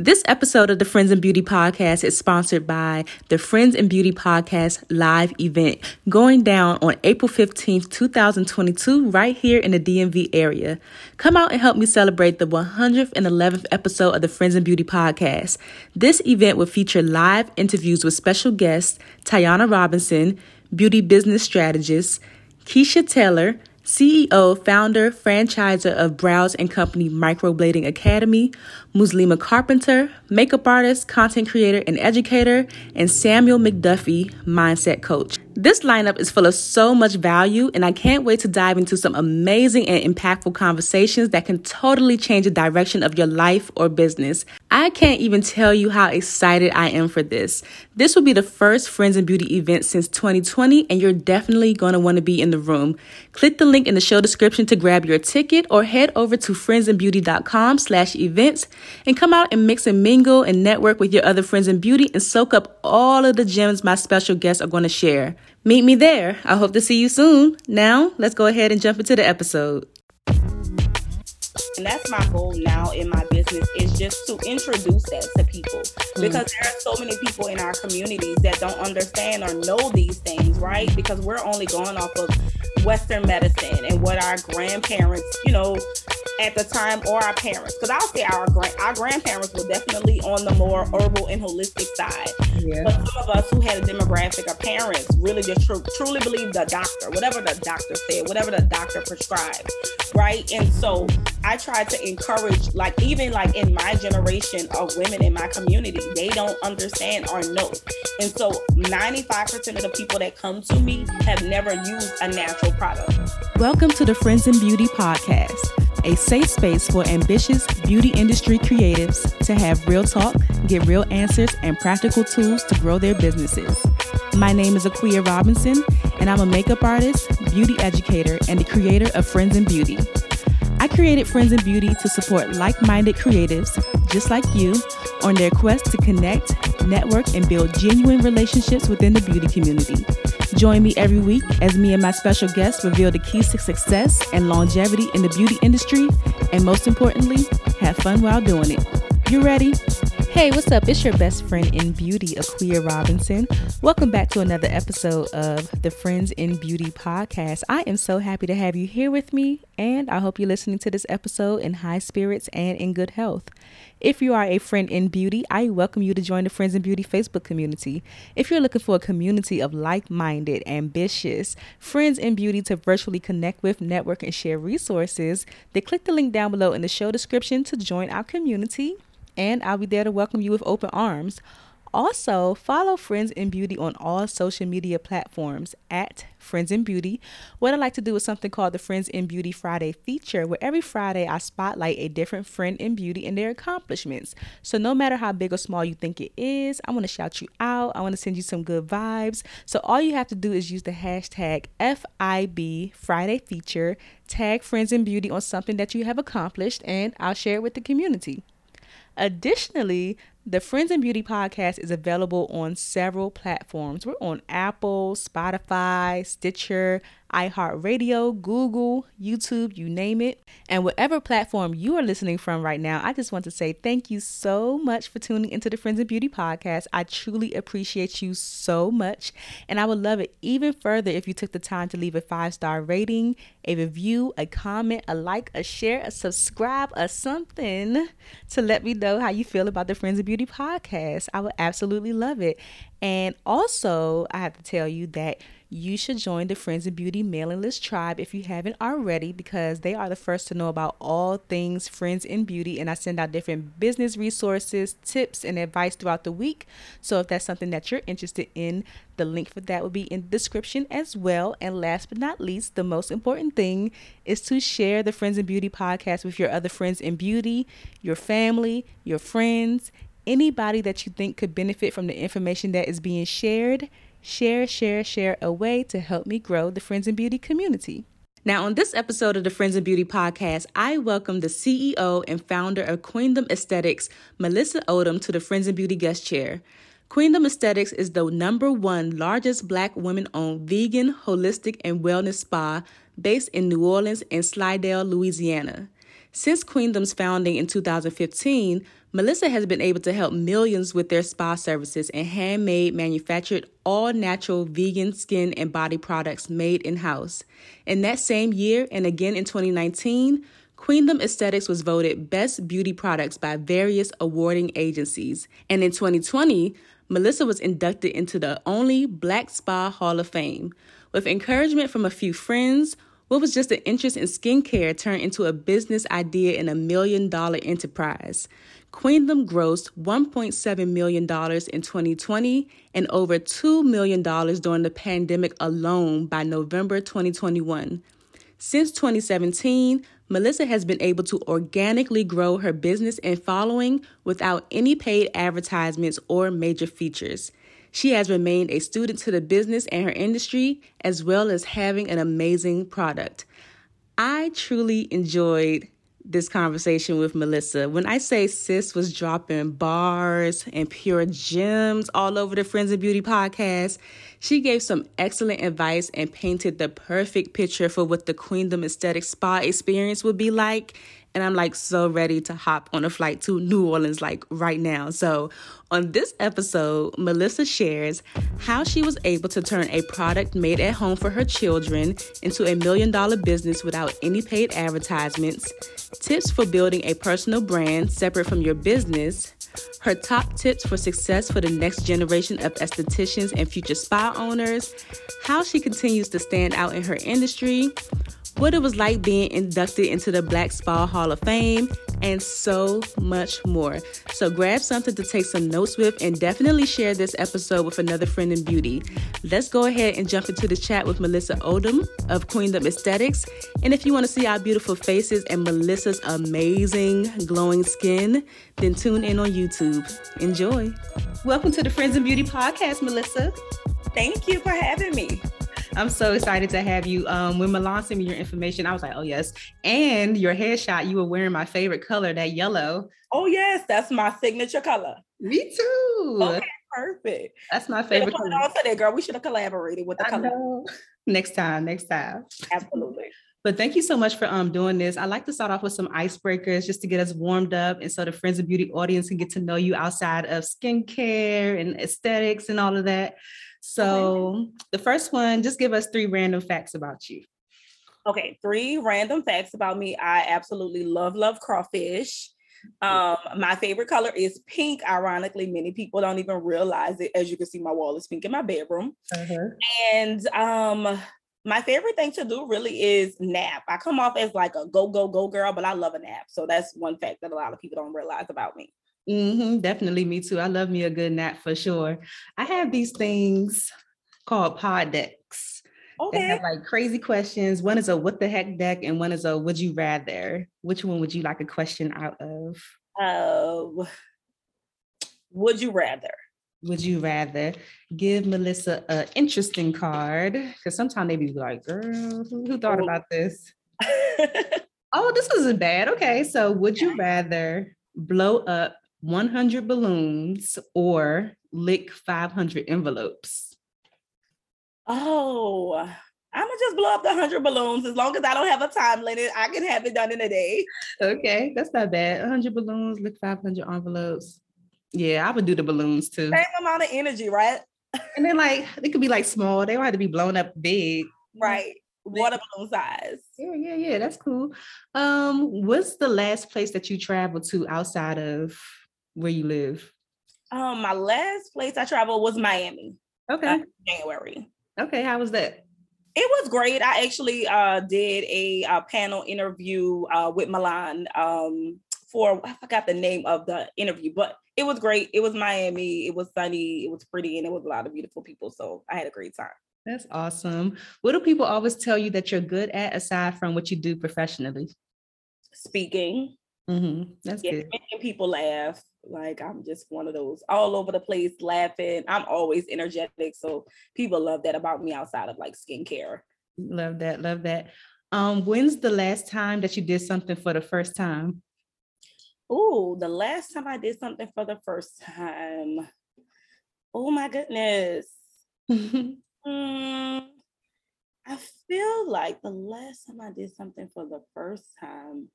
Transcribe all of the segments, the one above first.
This episode of the Friends in Beauty podcast is sponsored by the Friends in Beauty podcast live event going down on April 15th, 2022, right here in the DMV area. Come out and help me celebrate the 111th episode of the Friends in Beauty podcast. This event will feature live interviews with special guests Tayana Robinson, beauty business strategist, Keisha Taylor, CEO, founder, franchiser of Brows and Company Microblading Academy, Muslima Carpenter, makeup artist, content creator, and educator, and Samuel McDuffie, mindset coach. This lineup is full of so much value, and I can't wait to dive into some amazing and impactful conversations that can totally change the direction of your life or business. I can't even tell you how excited I am for this. This will be the first Friends in Beauty event since 2020, and you're definitely going to want to be in the room. Click the link in the show description to grab your ticket or head over to friendsandbeauty.com slash events and come out and mix and mingle and network with your other friends in beauty and soak up all of the gems my special guests are going to share. Meet me there. I hope to see you soon. Now, let's go ahead and jump into the episode. And that's my goal now in my business is just to introduce that to people mm. because there are so many people in our communities that don't understand or know these things, right? Because we're only going off of Western medicine and what our grandparents, you know, at the time or our parents because i'll say our grand our grandparents were definitely on the more herbal and holistic side yeah. but some of us who had a demographic of parents really just tr- truly believe the doctor whatever the doctor said whatever the doctor prescribed right and so i try to encourage like even like in my generation of women in my community they don't understand or know and so 95% of the people that come to me have never used a natural product welcome to the friends in beauty podcast a safe space for ambitious beauty industry creatives to have real talk, get real answers, and practical tools to grow their businesses. My name is Aquia Robinson, and I'm a makeup artist, beauty educator, and the creator of Friends in Beauty. I created Friends in Beauty to support like minded creatives just like you on their quest to connect, network, and build genuine relationships within the beauty community. Join me every week as me and my special guests reveal the keys to success and longevity in the beauty industry, and most importantly, have fun while doing it. You ready? Hey, what's up? It's your best friend in beauty, Aquia Robinson. Welcome back to another episode of the Friends in Beauty podcast. I am so happy to have you here with me, and I hope you're listening to this episode in high spirits and in good health. If you are a friend in beauty, I welcome you to join the Friends in Beauty Facebook community. If you're looking for a community of like minded, ambitious friends in beauty to virtually connect with, network, and share resources, then click the link down below in the show description to join our community and I'll be there to welcome you with open arms. Also, follow Friends in Beauty on all social media platforms at Friends in Beauty. What I like to do is something called the Friends in Beauty Friday feature, where every Friday I spotlight a different friend in beauty and their accomplishments. So, no matter how big or small you think it is, I want to shout you out. I want to send you some good vibes. So, all you have to do is use the hashtag FIB Friday feature, tag Friends in Beauty on something that you have accomplished, and I'll share it with the community. Additionally, the Friends in Beauty podcast is available on several platforms. We're on Apple, Spotify, Stitcher, iHeartRadio, Google, YouTube, you name it. And whatever platform you are listening from right now, I just want to say thank you so much for tuning into the Friends in Beauty podcast. I truly appreciate you so much. And I would love it even further if you took the time to leave a five star rating, a review, a comment, a like, a share, a subscribe, or something to let me know how you feel about the Friends in Beauty podcast. I would absolutely love it. And also, I have to tell you that you should join the Friends in Beauty mailing list tribe if you haven't already, because they are the first to know about all things Friends in Beauty. And I send out different business resources, tips, and advice throughout the week. So if that's something that you're interested in, the link for that will be in the description as well. And last but not least, the most important thing is to share the Friends in Beauty podcast with your other friends in beauty, your family, your friends, anybody that you think could benefit from the information that is being shared share, share, share away to help me grow the Friends in Beauty community. Now, on this episode of the Friends in Beauty podcast, I welcome the CEO and founder of Queendom Aesthetics, Melissa Odum, to the Friends in Beauty guest chair. Queendom Aesthetics is the number one largest black women owned vegan, holistic, and wellness spa based in New Orleans and Slidell, Louisiana. Since Queendom's founding in 2015, Melissa has been able to help millions with their spa services and handmade, manufactured, all natural vegan skin and body products made in house. In that same year, and again in 2019, Queendom Aesthetics was voted Best Beauty Products by various awarding agencies. And in 2020, Melissa was inducted into the only Black Spa Hall of Fame. With encouragement from a few friends, what was just an interest in skincare turned into a business idea and a million dollar enterprise. Queendom grossed $1.7 million in 2020 and over $2 million during the pandemic alone by November 2021. Since 2017, Melissa has been able to organically grow her business and following without any paid advertisements or major features. She has remained a student to the business and her industry, as well as having an amazing product. I truly enjoyed this conversation with Melissa. When I say sis was dropping bars and pure gems all over the Friends of Beauty podcast, she gave some excellent advice and painted the perfect picture for what the Queendom Aesthetic Spa experience would be like and I'm like so ready to hop on a flight to New Orleans like right now. So, on this episode, Melissa shares how she was able to turn a product made at home for her children into a million dollar business without any paid advertisements, tips for building a personal brand separate from your business, her top tips for success for the next generation of estheticians and future spa owners, how she continues to stand out in her industry, what it was like being inducted into the Black Spa Hall of Fame, and so much more. So grab something to take some notes with and definitely share this episode with another friend in beauty. Let's go ahead and jump into the chat with Melissa Odum of Queendom Aesthetics. And if you want to see our beautiful faces and Melissa's amazing glowing skin, then tune in on YouTube. Enjoy. Welcome to the Friends in Beauty podcast, Melissa. Thank you for having me. I'm so excited to have you. Um, when Milan sent me your information, I was like, oh yes. And your headshot, you were wearing my favorite color, that yellow. Oh yes, that's my signature color. Me too. Okay, perfect. That's my favorite color. On today, girl. We should have collaborated with the I color. Know. Next time, next time. Absolutely. But thank you so much for um doing this. I like to start off with some icebreakers just to get us warmed up, and so the Friends of Beauty audience can get to know you outside of skincare and aesthetics and all of that. So the first one, just give us three random facts about you. Okay, three random facts about me. I absolutely love, love crawfish. Um, my favorite color is pink. Ironically, many people don't even realize it. As you can see, my wall is pink in my bedroom. Uh-huh. And um, my favorite thing to do really is nap. I come off as like a go, go, go girl, but I love a nap. So that's one fact that a lot of people don't realize about me. Mm-hmm, definitely me too. I love me a good nap for sure. I have these things called pod decks. Okay. They have like crazy questions. One is a what the heck deck, and one is a would you rather. Which one would you like a question out of? Uh, would you rather? Would you rather give Melissa an interesting card? Because sometimes they be like, girl, who, thought oh. about this? oh, this isn't bad. Okay. So would you rather blow up 100 balloons or lick 500 envelopes? Oh, I'm gonna just blow up the 100 balloons as long as I don't have a time limit. I can have it done in a day. Okay, that's not bad. 100 balloons, lick 500 envelopes. Yeah, I would do the balloons too. Same amount of energy, right? and then like they could be like small. They don't have to be blown up big. Right. Water balloon size. Yeah, yeah, yeah. That's cool. Um, what's the last place that you traveled to outside of where you live? Um, my last place I traveled was Miami. Okay. Uh, January. Okay, how was that? It was great. I actually uh, did a, a, panel interview uh, with Milan um, for I forgot the name of the interview, but it was great. It was Miami. It was sunny. It was pretty, and it was a lot of beautiful people. So I had a great time. That's awesome. What do people always tell you that you're good at aside from what you do professionally? Speaking. Mm-hmm. That's yeah, good. Making people laugh. Like I'm just one of those all over the place laughing. I'm always energetic. So people love that about me outside of like skincare. Love that. Love that. Um, when's the last time that you did something for the first time? Oh, the last time I did something for the first time. Oh my goodness. mm, I feel like the last time I did something for the first time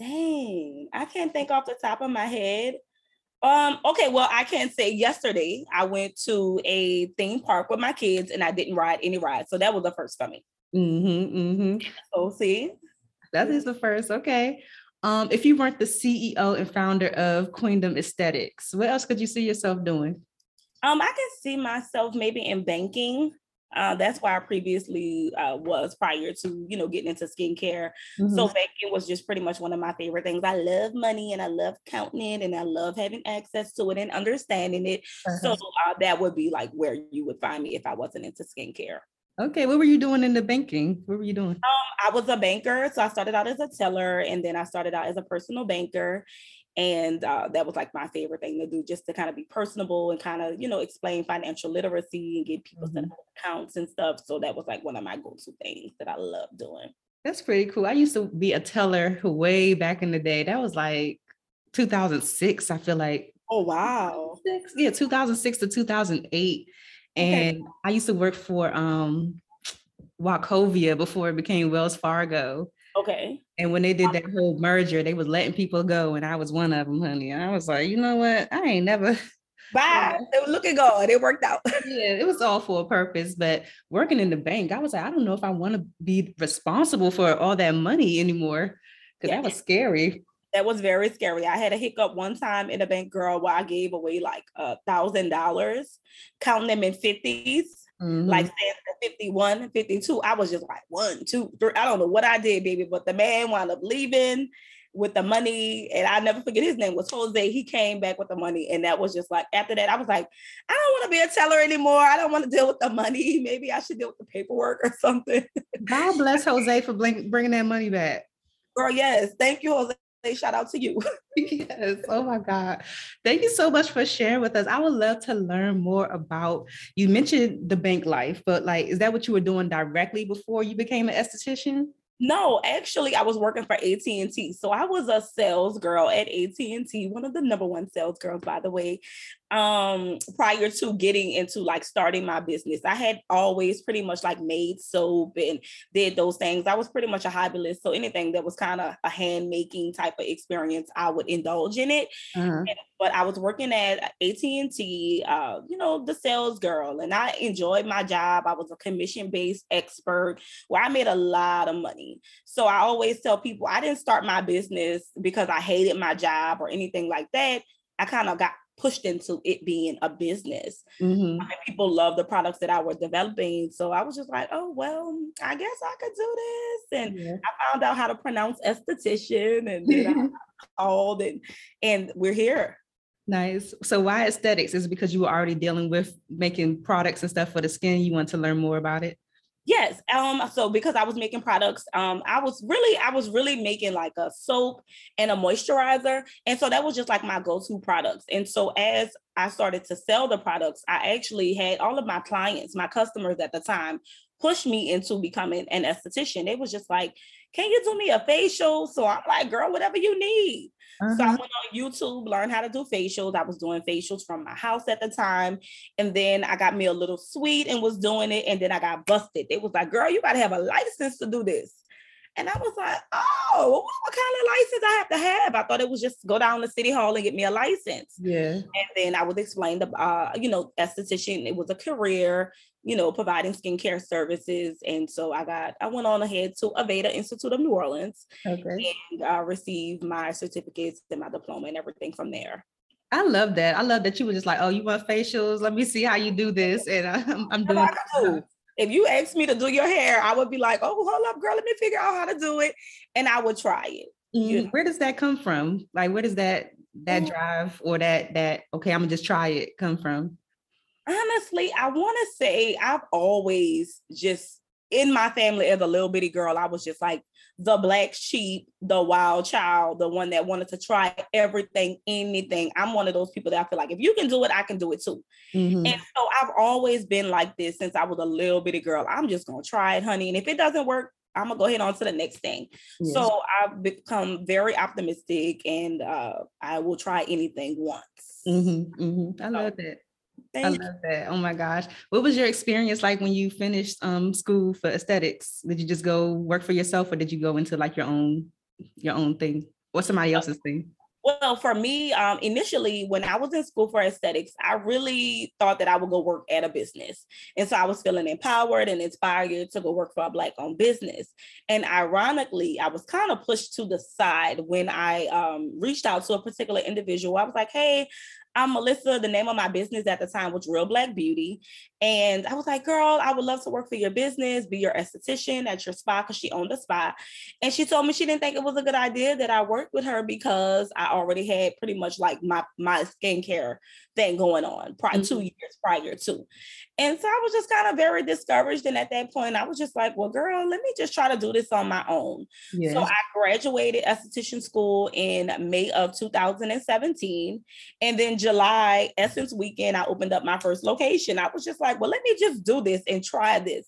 Dang, I can't think off the top of my head. Um, okay, well, I can say yesterday I went to a theme park with my kids and I didn't ride any rides. So that was the first for me. Mm-hmm, mm-hmm. So see. That is the first. Okay. Um, if you weren't the CEO and founder of Queendom Aesthetics, what else could you see yourself doing? Um, I can see myself maybe in banking. Uh, that's why I previously uh, was prior to you know getting into skincare. Mm-hmm. So banking was just pretty much one of my favorite things. I love money and I love counting it and I love having access to it and understanding it. Uh-huh. So uh, that would be like where you would find me if I wasn't into skincare. Okay, what were you doing in the banking? What were you doing? Um, I was a banker, so I started out as a teller, and then I started out as a personal banker, and uh, that was like my favorite thing to do, just to kind of be personable and kind of you know explain financial literacy and get people mm-hmm. accounts and stuff. So that was like one of my go-to things that I love doing. That's pretty cool. I used to be a teller way back in the day. That was like 2006. I feel like. Oh wow. Yeah, 2006 to 2008 and okay. I used to work for um Wachovia before it became Wells Fargo. Okay. And when they did that whole merger, they was letting people go, and I was one of them, honey. And I was like, you know what? I ain't never. Bye. Was looking good. It worked out. yeah, it was all for a purpose. But working in the bank, I was like, I don't know if I want to be responsible for all that money anymore, because yeah. that was scary that was very scary. I had a hiccup one time in a bank girl where I gave away like a thousand dollars, counting them in 50s, mm-hmm. like saying 51, 52. I was just like one, two, three. I don't know what I did, baby, but the man wound up leaving with the money. And I never forget his name was Jose. He came back with the money. And that was just like, after that, I was like, I don't want to be a teller anymore. I don't want to deal with the money. Maybe I should deal with the paperwork or something. God bless Jose for bringing that money back. Girl, yes. Thank you, Jose say shout out to you. yes. Oh my God. Thank you so much for sharing with us. I would love to learn more about you mentioned the bank life, but like, is that what you were doing directly before you became an esthetician? No, actually, I was working for AT and T, so I was a sales girl at AT and T, one of the number one sales girls, by the way um prior to getting into like starting my business i had always pretty much like made soap and did those things. I was pretty much a hobbyist so anything that was kind of a hand making type of experience i would indulge in it. Uh-huh. but i was working at at&t uh, you know the sales girl and i enjoyed my job. I was a commission based expert where i made a lot of money. So i always tell people i didn't start my business because i hated my job or anything like that. I kind of got pushed into it being a business. Mm-hmm. People love the products that I was developing. So I was just like, oh, well, I guess I could do this. And yeah. I found out how to pronounce esthetician and then I called and, and we're here. Nice. So why aesthetics? Is it because you were already dealing with making products and stuff for the skin? You want to learn more about it? Yes. Um, so because I was making products, um, I was really, I was really making like a soap and a moisturizer. And so that was just like my go-to products. And so as I started to sell the products, I actually had all of my clients, my customers at the time, push me into becoming an esthetician. It was just like, can you do me a facial? So I'm like, girl, whatever you need. Uh-huh. So I mm-hmm. went on YouTube, learned how to do facials. I was doing facials from my house at the time. And then I got me a little suite and was doing it. And then I got busted. It was like, girl, you got to have a license to do this. And I was like, oh, what kind of license I have to have? I thought it was just go down to City Hall and get me a license. Yeah. And then I would explain the, uh, you know, esthetician, it was a career, you know, providing skincare services. And so I got, I went on ahead to Aveda Institute of New Orleans okay. and uh, received my certificates and my diploma and everything from there. I love that. I love that you were just like, oh, you want facials? Let me see how you do this. And I'm, I'm doing it. if you asked me to do your hair, I would be like, oh, hold up, girl, let me figure out how to do it. And I would try it. Mm-hmm. Where does that come from? Like, where does that that mm-hmm. drive or that that okay, I'm gonna just try it come from? Honestly, I want to say I've always just in my family as a little bitty girl, I was just like the black sheep, the wild child, the one that wanted to try everything, anything. I'm one of those people that I feel like if you can do it, I can do it too. Mm-hmm. And so I've always been like this since I was a little bitty girl. I'm just gonna try it, honey. And if it doesn't work, I'm gonna go ahead on to the next thing. Yes. So I've become very optimistic and uh, I will try anything once. Mm-hmm, mm-hmm. I love that. Thank I love that. Oh my gosh. What was your experience like when you finished um, school for aesthetics? Did you just go work for yourself or did you go into like your own your own thing? or somebody else's thing? Well, for me, um, initially when I was in school for aesthetics, I really thought that I would go work at a business. And so I was feeling empowered and inspired to go work for a black owned business. And ironically, I was kind of pushed to the side when I um, reached out to a particular individual. I was like, hey, I'm Melissa. The name of my business at the time was Real Black Beauty. And I was like, girl, I would love to work for your business, be your esthetician at your spa because she owned a spa. And she told me she didn't think it was a good idea that I worked with her because I already had pretty much like my, my skincare thing going on prior mm-hmm. two years prior to. And so I was just kind of very discouraged. And at that point, I was just like, well, girl, let me just try to do this on my own. Yes. So I graduated esthetician school in May of 2017. And then July, Essence Weekend, I opened up my first location. I was just like, well, let me just do this and try this.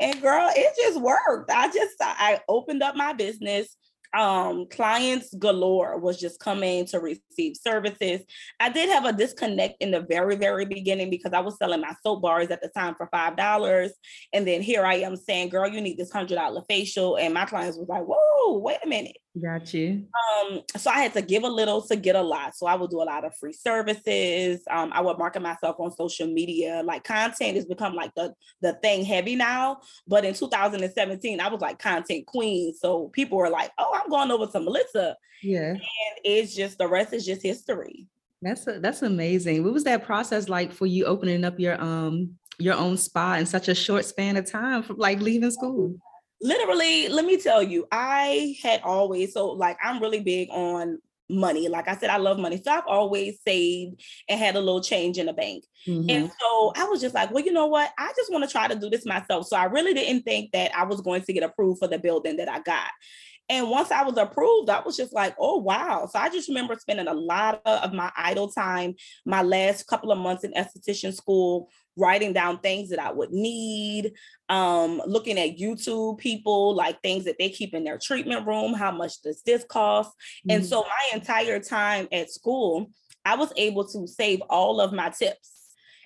And girl, it just worked. I just I opened up my business um, clients galore was just coming to receive services. I did have a disconnect in the very, very beginning because I was selling my soap bars at the time for five dollars, and then here I am saying, "Girl, you need this hundred dollar facial," and my clients was like, "Whoa, wait a minute." Got you. Um, so I had to give a little to get a lot. So I would do a lot of free services. Um, I would market myself on social media. Like content has become like the the thing heavy now. But in 2017, I was like content queen. So people were like, "Oh, I'm going over to Melissa." Yeah. And it's just the rest is just history. That's a, that's amazing. What was that process like for you opening up your um your own spa in such a short span of time from like leaving school? Literally, let me tell you, I had always, so like, I'm really big on money. Like I said, I love money. So I've always saved and had a little change in the bank. Mm-hmm. And so I was just like, well, you know what? I just want to try to do this myself. So I really didn't think that I was going to get approved for the building that I got. And once I was approved, I was just like, oh, wow. So I just remember spending a lot of, of my idle time, my last couple of months in esthetician school, writing down things that I would need, um, looking at YouTube people, like things that they keep in their treatment room, how much does this cost? Mm-hmm. And so my entire time at school, I was able to save all of my tips.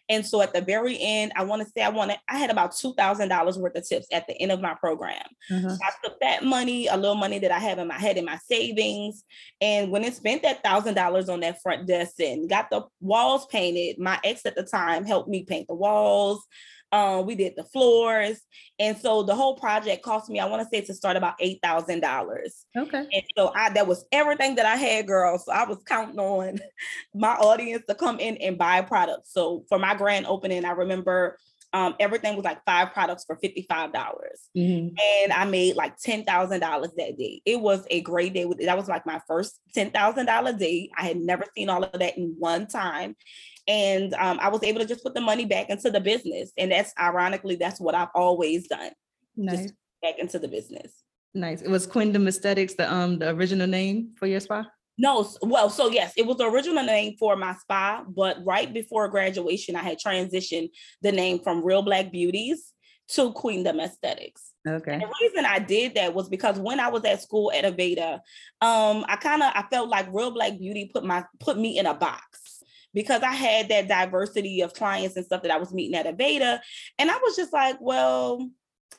And so at the very end, I want to say I wanted, I had about $2,000 worth of tips at the end of my program. Mm-hmm. So I took that money, a little money that I have in my head in my savings. And when I spent that $1,000 on that front desk and got the walls painted, my ex at the time helped me paint the walls. Um, we did the floors. And so the whole project cost me, I want to say to start about eight thousand dollars. Okay. And so I that was everything that I had, girl. So I was counting on my audience to come in and buy products. So for my grand opening, I remember um, everything was like five products for $55. mm-hmm. And I made like $10,000 that day. It was a great day. That was like my first $10,000 day. I had never seen all of that in one time and um, I was able to just put the money back into the business. And that's ironically, that's what I've always done. Nice. Just back into the business. Nice. It was Queendom Aesthetics, the um the original name for your spa. No, well, so yes, it was the original name for my spa, but right before graduation, I had transitioned the name from Real Black Beauties to Queendom Aesthetics. Okay. And the reason I did that was because when I was at school at Aveda, um, I kind of I felt like Real Black Beauty put my put me in a box because I had that diversity of clients and stuff that I was meeting at Aveda. And I was just like, well,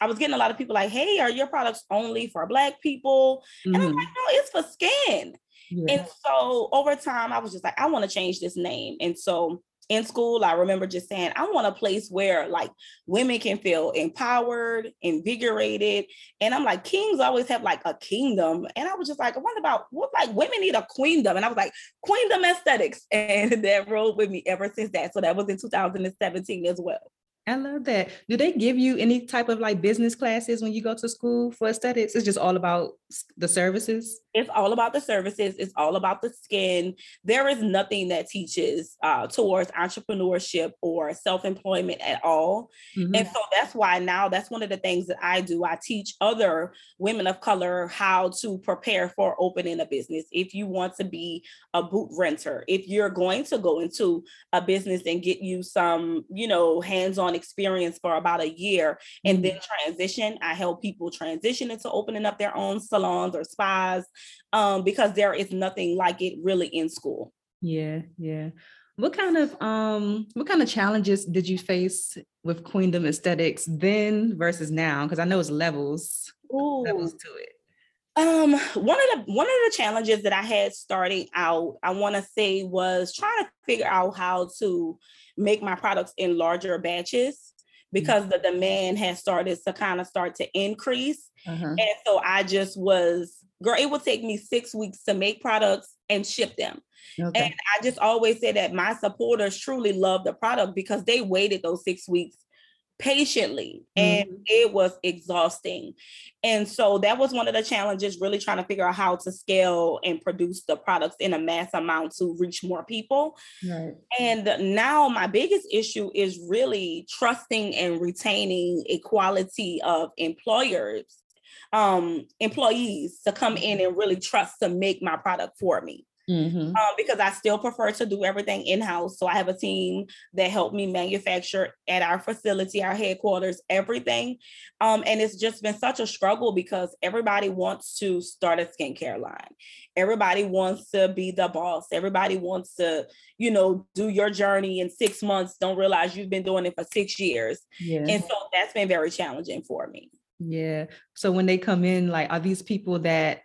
I was getting a lot of people like, hey, are your products only for Black people? Mm-hmm. And I'm like, no, it's for skin. Yeah. And so over time, I was just like, I want to change this name. And so in school, I remember just saying, I want a place where like women can feel empowered, invigorated. And I'm like, kings always have like a kingdom. And I was just like, I wonder about what like women need a queendom. And I was like, queendom aesthetics. And that rolled with me ever since that. So that was in 2017 as well. I love that. Do they give you any type of like business classes when you go to school for aesthetics? It's just all about the services. It's all about the services. It's all about the skin. There is nothing that teaches uh, towards entrepreneurship or self employment at all. Mm-hmm. And so that's why now that's one of the things that I do. I teach other women of color how to prepare for opening a business. If you want to be a booth renter, if you're going to go into a business and get you some, you know, hands on experience for about a year and then mm-hmm. transition, I help people transition into opening up their own salons or spas um, because there is nothing like it really in school. Yeah, yeah. What kind of um what kind of challenges did you face with Queendom Aesthetics then versus now? Because I know it's levels Ooh. levels to it. Um, one of the one of the challenges that I had starting out, I want to say, was trying to figure out how to make my products in larger batches. Because mm-hmm. the demand has started to kind of start to increase. Uh-huh. And so I just was, girl, it would take me six weeks to make products and ship them. Okay. And I just always say that my supporters truly love the product because they waited those six weeks patiently and mm-hmm. it was exhausting. And so that was one of the challenges really trying to figure out how to scale and produce the products in a mass amount to reach more people. Right. And now my biggest issue is really trusting and retaining a quality of employers um employees to come in and really trust to make my product for me Mm-hmm. Um, because I still prefer to do everything in house. So I have a team that help me manufacture at our facility, our headquarters, everything. Um, and it's just been such a struggle because everybody wants to start a skincare line. Everybody wants to be the boss. Everybody wants to, you know, do your journey in six months, don't realize you've been doing it for six years. Yeah. And so that's been very challenging for me. Yeah. So when they come in, like, are these people that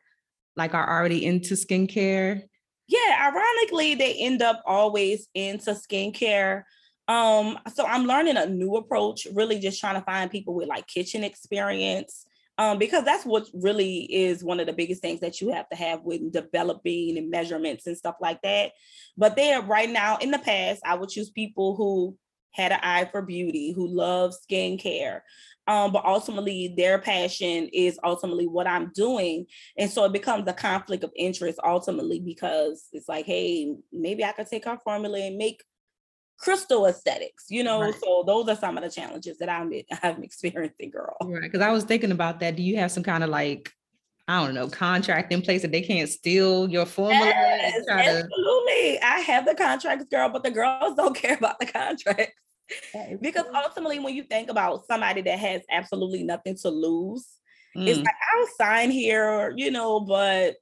like are already into skincare yeah, ironically, they end up always into skincare. Um, so I'm learning a new approach, really just trying to find people with like kitchen experience. Um, because that's what really is one of the biggest things that you have to have with developing and measurements and stuff like that. But there, right now, in the past, I would choose people who had an eye for beauty, who love skincare, um, but ultimately their passion is ultimately what I'm doing. And so it becomes a conflict of interest ultimately because it's like, hey, maybe I could take our formula and make crystal aesthetics, you know. Right. So those are some of the challenges that I'm I'm experiencing, girl. Right. Because I was thinking about that. Do you have some kind of like I don't know, contract in place that they can't steal your formula. Yes, absolutely. To... I have the contracts, girl, but the girls don't care about the contracts because ultimately, when you think about somebody that has absolutely nothing to lose, mm. it's like I'll sign here, you know, but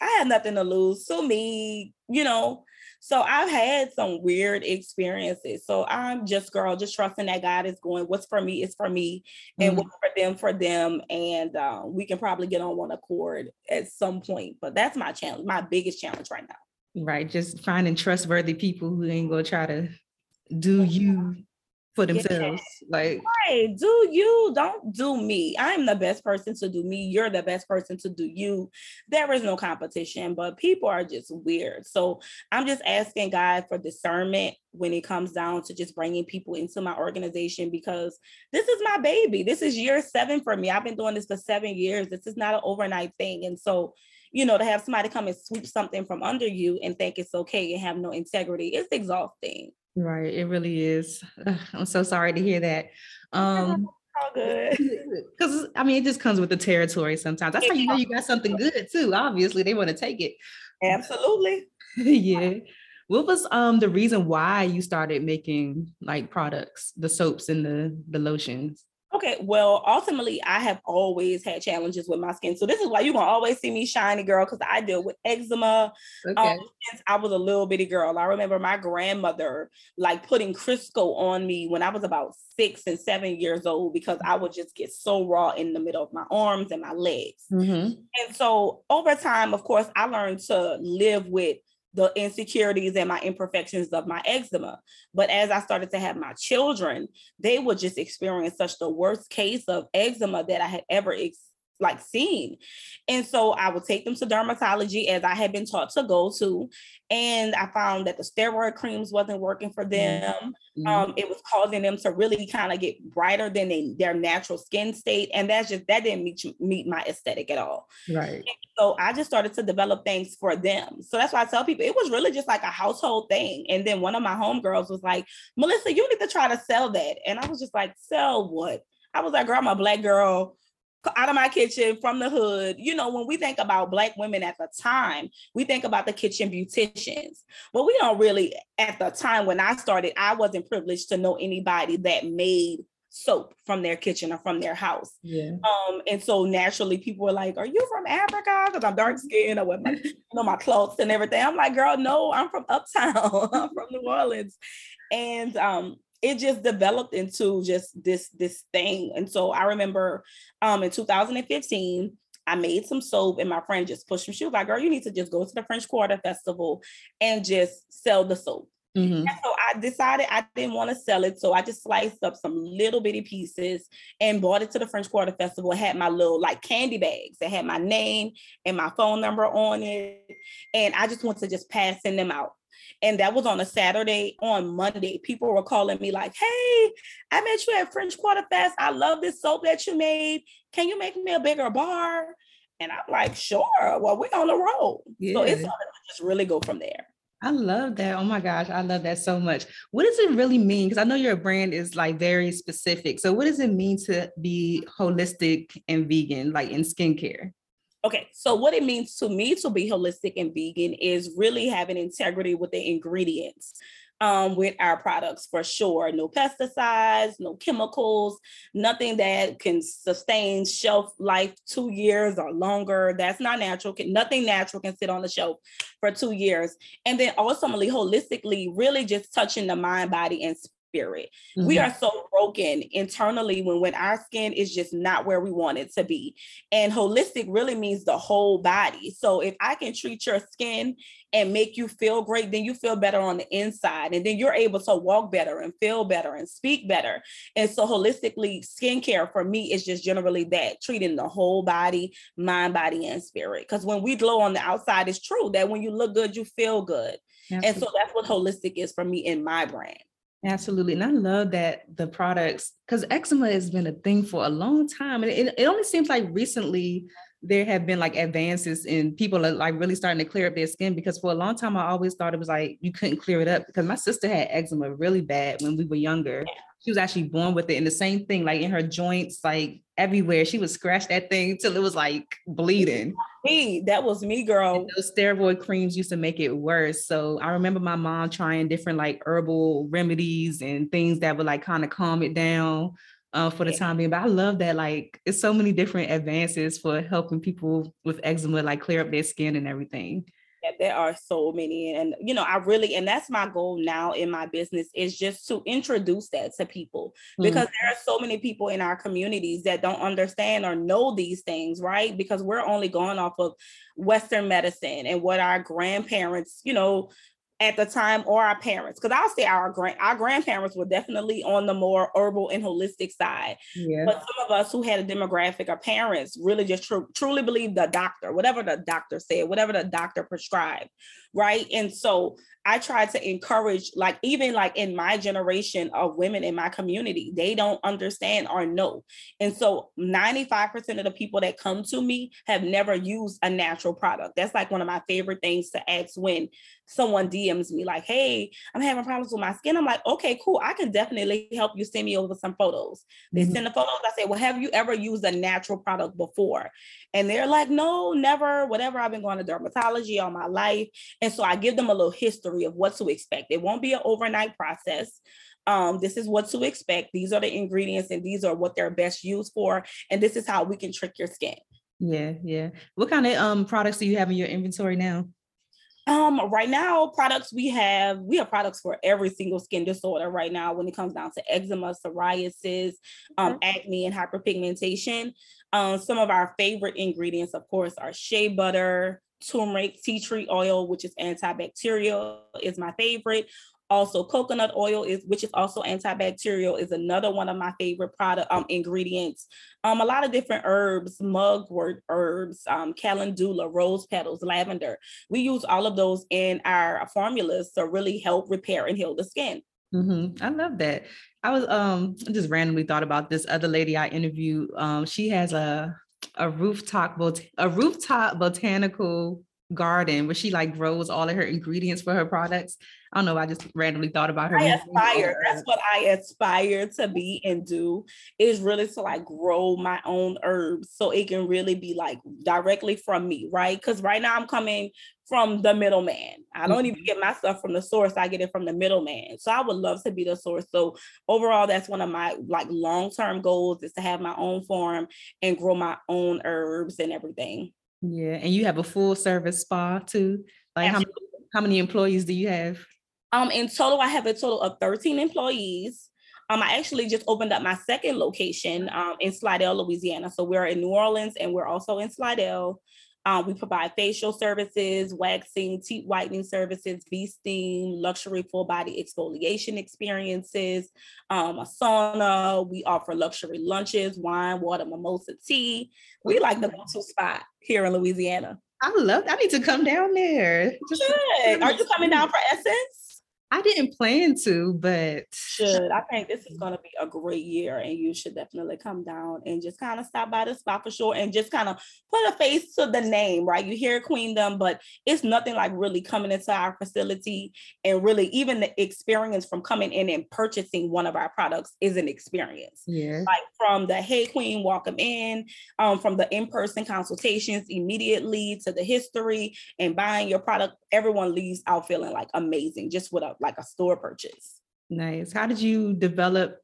I have nothing to lose. So me, you know. So I've had some weird experiences. So I'm just girl, just trusting that God is going. What's for me is for me, and mm. what's for them for them. And uh, we can probably get on one accord at some point. But that's my challenge, my biggest challenge right now. Right, just finding trustworthy people who ain't gonna try to do you for themselves. Yeah. Like, right, do you, don't do me. I'm the best person to do me. You're the best person to do you. There is no competition, but people are just weird. So I'm just asking God for discernment when it comes down to just bringing people into my organization because this is my baby. This is year seven for me. I've been doing this for seven years. This is not an overnight thing. And so, you know, to have somebody come and sweep something from under you and think it's okay and have no integrity, it's exhausting. Right. It really is. I'm so sorry to hear that. Um all good. Because I mean, it just comes with the territory sometimes. That's how you know you got something good too. Obviously, they want to take it. Absolutely. yeah. What was um the reason why you started making like products, the soaps and the the lotions? Okay, well, ultimately, I have always had challenges with my skin. So this is why you're gonna always see me shiny, girl, because I deal with eczema okay. um, since I was a little bitty girl. I remember my grandmother like putting Crisco on me when I was about six and seven years old because I would just get so raw in the middle of my arms and my legs. Mm-hmm. And so over time, of course, I learned to live with the insecurities and my imperfections of my eczema. But as I started to have my children, they would just experience such the worst case of eczema that I had ever experienced like seen. And so I would take them to dermatology as I had been taught to go to. And I found that the steroid creams wasn't working for mm-hmm. them. Mm-hmm. Um, it was causing them to really kind of get brighter than they, their natural skin state. And that's just that didn't meet meet my aesthetic at all. Right. And so I just started to develop things for them. So that's why I tell people it was really just like a household thing. And then one of my homegirls was like, Melissa, you need to try to sell that. And I was just like, sell what? I was like, girl, I'm a black girl out of my kitchen from the hood. You know, when we think about Black women at the time, we think about the kitchen beauticians. But we don't really, at the time when I started, I wasn't privileged to know anybody that made soap from their kitchen or from their house. Yeah. Um, and so naturally people were like, Are you from Africa? Because I'm dark skinned or with my, you know, my clothes and everything. I'm like, girl, no, I'm from uptown. I'm from New Orleans. And um, it just developed into just this this thing and so i remember um in 2015 I made some soap and my friend just pushed me. She was like, girl, you need to just go to the French Quarter Festival and just sell the soap. Mm-hmm. And so I decided I didn't want to sell it. So I just sliced up some little bitty pieces and brought it to the French Quarter Festival. It had my little like candy bags that had my name and my phone number on it. And I just want to just passing them out. And that was on a Saturday. On Monday, people were calling me like, "Hey, I met you at French Quarter Fest. I love this soap that you made. Can you make me a bigger bar?" And I'm like, "Sure." Well, we're on the road, yeah. so it's just really go from there. I love that. Oh my gosh, I love that so much. What does it really mean? Because I know your brand is like very specific. So, what does it mean to be holistic and vegan, like in skincare? Okay, so what it means to me to be holistic and vegan is really having integrity with the ingredients um, with our products for sure. No pesticides, no chemicals, nothing that can sustain shelf life two years or longer. That's not natural. Nothing natural can sit on the shelf for two years. And then ultimately, holistically, really just touching the mind, body, and spirit. Mm-hmm. We are so broken internally when when our skin is just not where we want it to be. And holistic really means the whole body. So if I can treat your skin and make you feel great, then you feel better on the inside. And then you're able to walk better and feel better and speak better. And so, holistically, skincare for me is just generally that treating the whole body, mind, body, and spirit. Because when we glow on the outside, it's true that when you look good, you feel good. Absolutely. And so, that's what holistic is for me in my brand. Absolutely. And I love that the products, because eczema has been a thing for a long time. And it, it only seems like recently there have been like advances in people are like really starting to clear up their skin because for a long time I always thought it was like you couldn't clear it up because my sister had eczema really bad when we were younger. She was actually born with it. And the same thing, like in her joints, like everywhere. She would scratch that thing till it was like bleeding. Me, that was me, girl. And those steroid creams used to make it worse. So I remember my mom trying different like herbal remedies and things that would like kind of calm it down uh, for the time being. But I love that like it's so many different advances for helping people with eczema like clear up their skin and everything. Yeah, there are so many. And you know, I really and that's my goal now in my business is just to introduce that to people because mm-hmm. there are so many people in our communities that don't understand or know these things, right? Because we're only going off of Western medicine and what our grandparents, you know, at the time or our parents because i'll say our grand our grandparents were definitely on the more herbal and holistic side yeah. but some of us who had a demographic or parents really just tr- truly believe the doctor whatever the doctor said whatever the doctor prescribed right and so I try to encourage, like, even like in my generation of women in my community, they don't understand or know. And so 95% of the people that come to me have never used a natural product. That's like one of my favorite things to ask when someone DMs me, like, hey, I'm having problems with my skin. I'm like, okay, cool. I can definitely help you send me over some photos. They mm-hmm. send the photos. I say, well, have you ever used a natural product before? And they're like, no, never, whatever. I've been going to dermatology all my life. And so I give them a little history of what to expect. It won't be an overnight process. Um, this is what to expect. These are the ingredients and these are what they're best used for. And this is how we can trick your skin. Yeah, yeah. What kind of um products do you have in your inventory now? Um, right now, products we have, we have products for every single skin disorder right now when it comes down to eczema, psoriasis, um, acne, and hyperpigmentation. Um, some of our favorite ingredients, of course, are shea butter, turmeric, tea tree oil, which is antibacterial, is my favorite. Also, coconut oil is, which is also antibacterial, is another one of my favorite product um, ingredients. Um, a lot of different herbs, mugwort herbs, um, calendula, rose petals, lavender. We use all of those in our formulas to really help repair and heal the skin. Mm-hmm. I love that. I was um just randomly thought about this other lady I interviewed. Um, she has a a rooftop bot- a rooftop botanical garden where she like grows all of her ingredients for her products. I don't know. I just randomly thought about her. I aspire. That's what I aspire to be and do is really to like grow my own herbs so it can really be like directly from me, right? Because right now I'm coming from the middleman. I don't even mm-hmm. get my stuff from the source. I get it from the middleman. So I would love to be the source. So overall, that's one of my like long-term goals is to have my own farm and grow my own herbs and everything. Yeah. And you have a full service spa too. Like how many, how many employees do you have? Um, in total, I have a total of 13 employees. Um, I actually just opened up my second location um, in Slidell, Louisiana. So we're in New Orleans and we're also in Slidell. Um, we provide facial services, waxing, teeth whitening services, bee steam, luxury full body exfoliation experiences, um, a sauna. We offer luxury lunches, wine, water, mimosa tea. We like the go-to spot here in Louisiana. I love. I need to come down there. Just, Are you coming down for Essence? I didn't plan to, but should I think this is going to be a great year, and you should definitely come down and just kind of stop by the spot for sure, and just kind of put a face to the name, right? You hear Queendom, but it's nothing like really coming into our facility and really even the experience from coming in and purchasing one of our products is an experience. Yeah, like from the Hey Queen, welcome in, um, from the in-person consultations immediately to the history and buying your product, everyone leaves out feeling like amazing, just with a like a store purchase. Nice. How did you develop,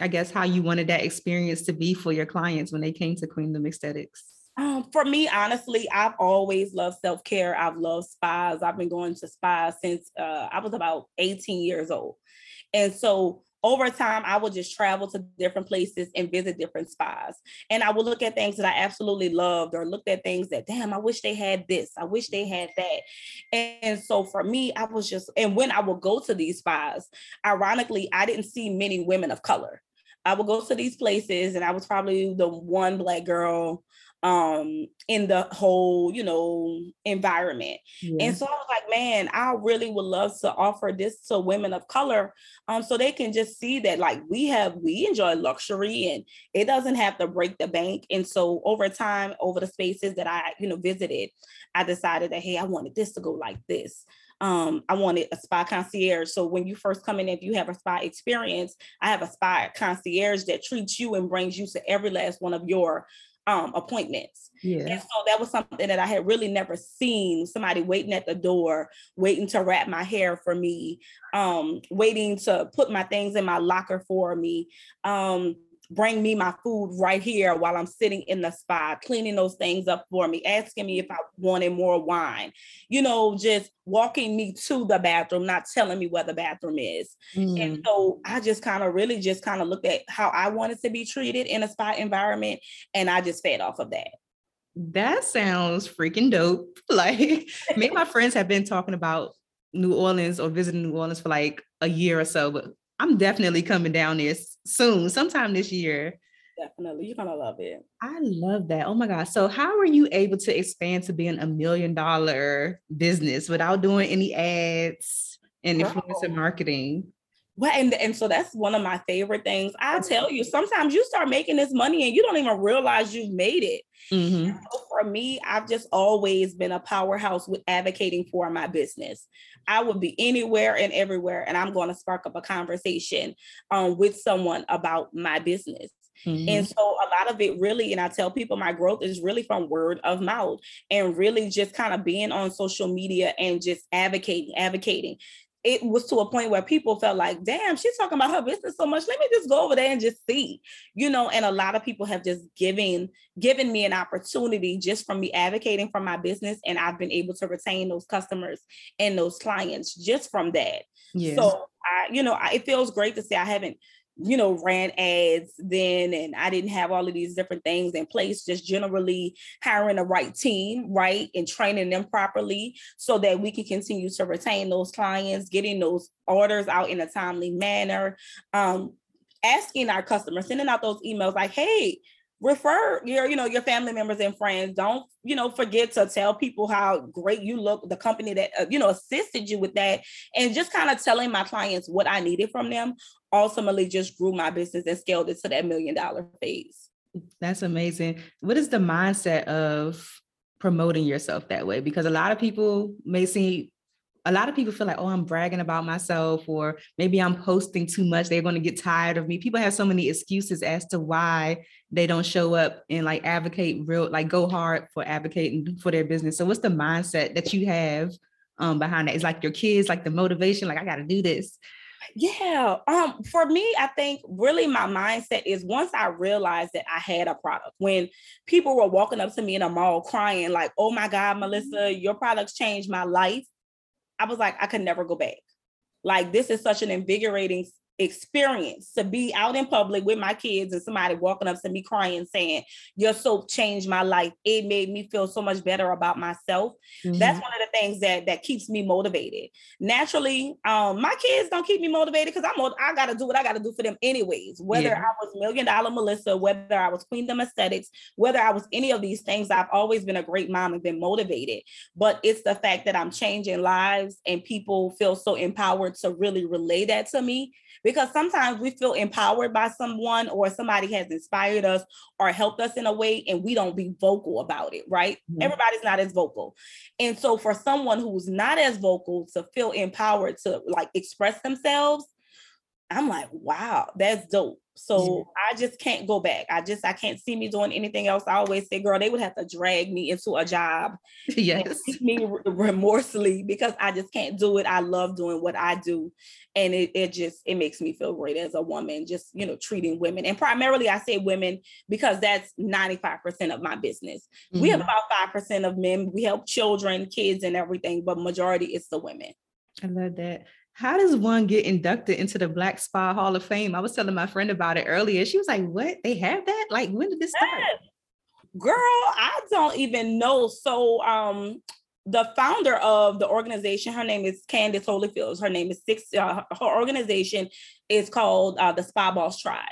I guess, how you wanted that experience to be for your clients when they came to Queendom Aesthetics? Um, for me, honestly, I've always loved self care. I've loved spas. I've been going to spas since uh, I was about 18 years old. And so over time, I would just travel to different places and visit different spas. And I would look at things that I absolutely loved or looked at things that, damn, I wish they had this. I wish they had that. And so for me, I was just, and when I would go to these spas, ironically, I didn't see many women of color. I would go to these places and I was probably the one black girl um in the whole you know environment yeah. and so i was like man i really would love to offer this to women of color um so they can just see that like we have we enjoy luxury and it doesn't have to break the bank and so over time over the spaces that i you know visited i decided that hey i wanted this to go like this um, I wanted a spa concierge. So when you first come in, if you have a spa experience, I have a spa concierge that treats you and brings you to every last one of your um, appointments. Yeah. And so that was something that I had really never seen somebody waiting at the door, waiting to wrap my hair for me, um, waiting to put my things in my locker for me. Um, bring me my food right here while I'm sitting in the spa, cleaning those things up for me, asking me if I wanted more wine, you know, just walking me to the bathroom, not telling me where the bathroom is. Mm. And so I just kind of really just kind of looked at how I wanted to be treated in a spa environment. And I just fed off of that. That sounds freaking dope. Like me and my friends have been talking about New Orleans or visiting New Orleans for like a year or so, but I'm definitely coming down there soon, sometime this year. Definitely. You're gonna love it. I love that. Oh my God. So how are you able to expand to being a million dollar business without doing any ads and influencer marketing? Well, and, and so that's one of my favorite things. I tell you, sometimes you start making this money and you don't even realize you've made it. Mm-hmm. So for me, I've just always been a powerhouse with advocating for my business. I would be anywhere and everywhere, and I'm going to spark up a conversation um, with someone about my business. Mm-hmm. And so a lot of it really, and I tell people my growth is really from word of mouth and really just kind of being on social media and just advocating, advocating it was to a point where people felt like, damn, she's talking about her business so much. Let me just go over there and just see, you know. And a lot of people have just given given me an opportunity just from me advocating for my business, and I've been able to retain those customers and those clients just from that. Yeah. So I, you know, I, it feels great to say I haven't you know, ran ads then and I didn't have all of these different things in place, just generally hiring the right team, right? And training them properly so that we can continue to retain those clients, getting those orders out in a timely manner. Um, asking our customers, sending out those emails like, hey, refer your you know your family members and friends. Don't you know forget to tell people how great you look the company that uh, you know assisted you with that and just kind of telling my clients what i needed from them ultimately just grew my business and scaled it to that million dollar phase. That's amazing. What is the mindset of promoting yourself that way? Because a lot of people may see a lot of people feel like, oh, I'm bragging about myself, or maybe I'm posting too much. They're going to get tired of me. People have so many excuses as to why they don't show up and like advocate real, like go hard for advocating for their business. So, what's the mindset that you have um, behind that? Is like your kids, like the motivation, like I got to do this. Yeah. Um, for me, I think really my mindset is once I realized that I had a product, when people were walking up to me in a mall crying, like, oh my God, Melissa, your products changed my life. I was like, I could never go back. Like, this is such an invigorating experience to be out in public with my kids and somebody walking up to me crying saying your soap changed my life. It made me feel so much better about myself. Mm-hmm. that's one of the things that that keeps me motivated. Naturally um my kids don't keep me motivated because i'm i gotta do what i gotta do for them anyways. Whether yeah. i was million dollar melissa whether i was Queen queendom aesthetics whether i was any of these things i've always been a great mom and been motivated. But it's the fact that i'm changing lives and people feel so empowered to really relay that to me because sometimes we feel empowered by someone or somebody has inspired us or helped us in a way and we don't be vocal about it, right? Mm-hmm. Everybody's not as vocal. And so for someone who's not as vocal to feel empowered to like express themselves, I'm like, wow, that's dope. So I just can't go back. I just I can't see me doing anything else. I always say, girl, they would have to drag me into a job. Yes. me remorsely because I just can't do it. I love doing what I do. And it, it just it makes me feel great as a woman, just you know, treating women. And primarily I say women because that's 95% of my business. Mm-hmm. We have mm-hmm. about 5% of men. We help children, kids, and everything, but majority is the women. I love that how does one get inducted into the Black Spa Hall of Fame? I was telling my friend about it earlier. She was like, What? They have that? Like, when did this start? Girl, I don't even know. So, um, the founder of the organization, her name is Candace Holyfields. Her name is six. Uh, her organization is called uh, the Spa Boss Tribe,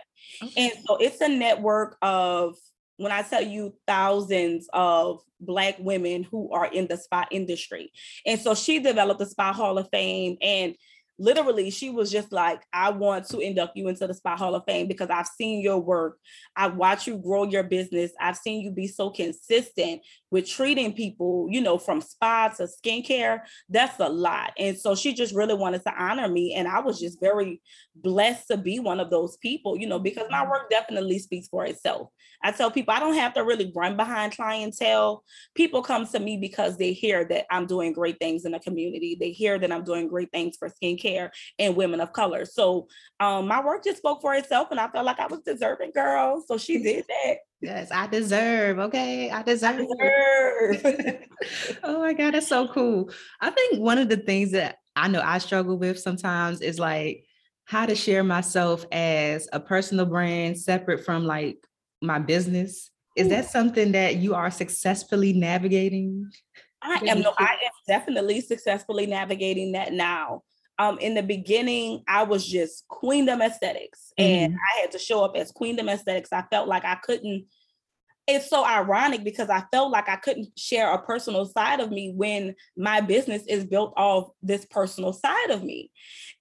okay. and so it's a network of when I tell you thousands of Black women who are in the spa industry. And so she developed the Spa Hall of Fame and literally she was just like i want to induct you into the spa hall of fame because i've seen your work. I've watched you grow your business. I've seen you be so consistent with treating people you know from spa to skincare. That's a lot. And so she just really wanted to honor me and i was just very blessed to be one of those people you know because my work definitely speaks for itself i tell people i don't have to really run behind clientele people come to me because they hear that i'm doing great things in the community they hear that i'm doing great things for skincare and women of color. So um, my work just spoke for itself, and I felt like I was deserving, girl. So she did that. Yes, I deserve. Okay, I deserve. I deserve. oh my god, that's so cool. I think one of the things that I know I struggle with sometimes is like how to share myself as a personal brand separate from like my business. Is that something that you are successfully navigating? I am no, I am definitely successfully navigating that now um, in the beginning, I was just Queendom Aesthetics, and mm-hmm. I had to show up as Queendom Aesthetics. I felt like I couldn't. It's so ironic because I felt like I couldn't share a personal side of me when my business is built off this personal side of me.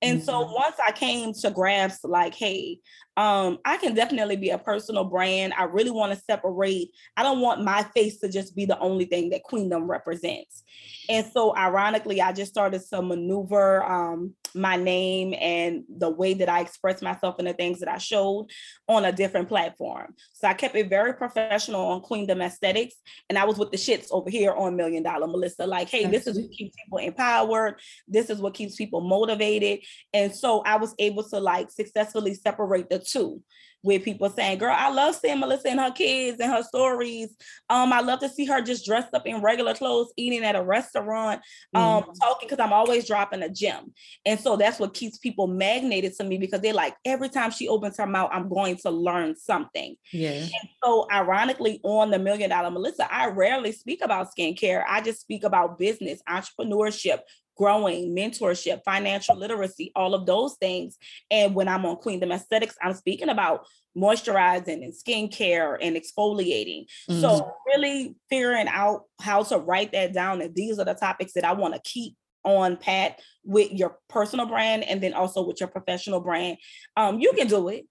And mm-hmm. so once I came to grasp, like, hey, um, I can definitely be a personal brand. I really want to separate. I don't want my face to just be the only thing that Queendom represents. And so, ironically, I just started to maneuver um, my name and the way that I express myself and the things that I showed on a different platform. So I kept it very professional on Queendom Aesthetics, and I was with the shits over here on Million Dollar Melissa. Like, hey, this is what keeps people empowered. This is what keeps people motivated. And so I was able to like successfully separate the two with people saying, girl, I love seeing Melissa and her kids and her stories. Um, I love to see her just dressed up in regular clothes, eating at a restaurant, um, mm. talking because I'm always dropping a gem. And so that's what keeps people magneted to me because they're like, every time she opens her mouth, I'm going to learn something. Yeah. And so ironically, on the million dollar Melissa, I rarely speak about skincare. I just speak about business, entrepreneurship, growing, mentorship, financial literacy, all of those things. And when I'm on Queendom Aesthetics, I'm speaking about moisturizing and skincare and exfoliating. Mm-hmm. So really figuring out how to write that down and these are the topics that I want to keep on pat with your personal brand and then also with your professional brand. Um, you can do it.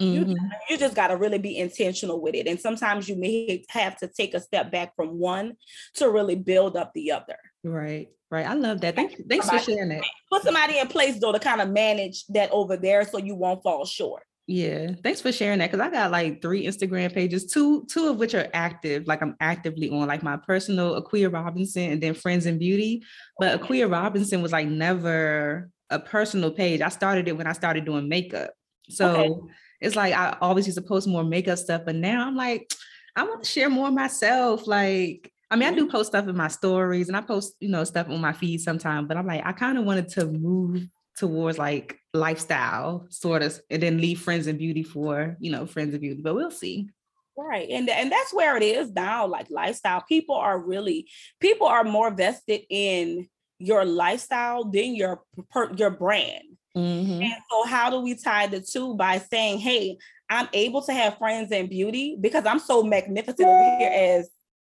Mm-hmm. You, you just got to really be intentional with it. And sometimes you may have to take a step back from one to really build up the other. Right. Right. I love that. Thanks, thanks somebody, for sharing that. Put somebody in place though to kind of manage that over there so you won't fall short. Yeah, thanks for sharing that because I got like three Instagram pages, two two of which are active, like I'm actively on, like my personal Aquia Robinson and then Friends in Beauty. But Aquia Robinson was like never a personal page. I started it when I started doing makeup, so okay. it's like I always used to post more makeup stuff, but now I'm like, I want to share more myself, like I mean, I do post stuff in my stories and I post, you know, stuff on my feed sometimes, but I'm like, I kind of wanted to move towards like lifestyle sort of and then leave friends in beauty for you know friends in beauty but we'll see. Right and and that's where it is now like lifestyle. People are really people are more vested in your lifestyle than your your brand. Mm-hmm. and so how do we tie the two? By saying hey i'm able to have friends in beauty because i'm so magnificent over here as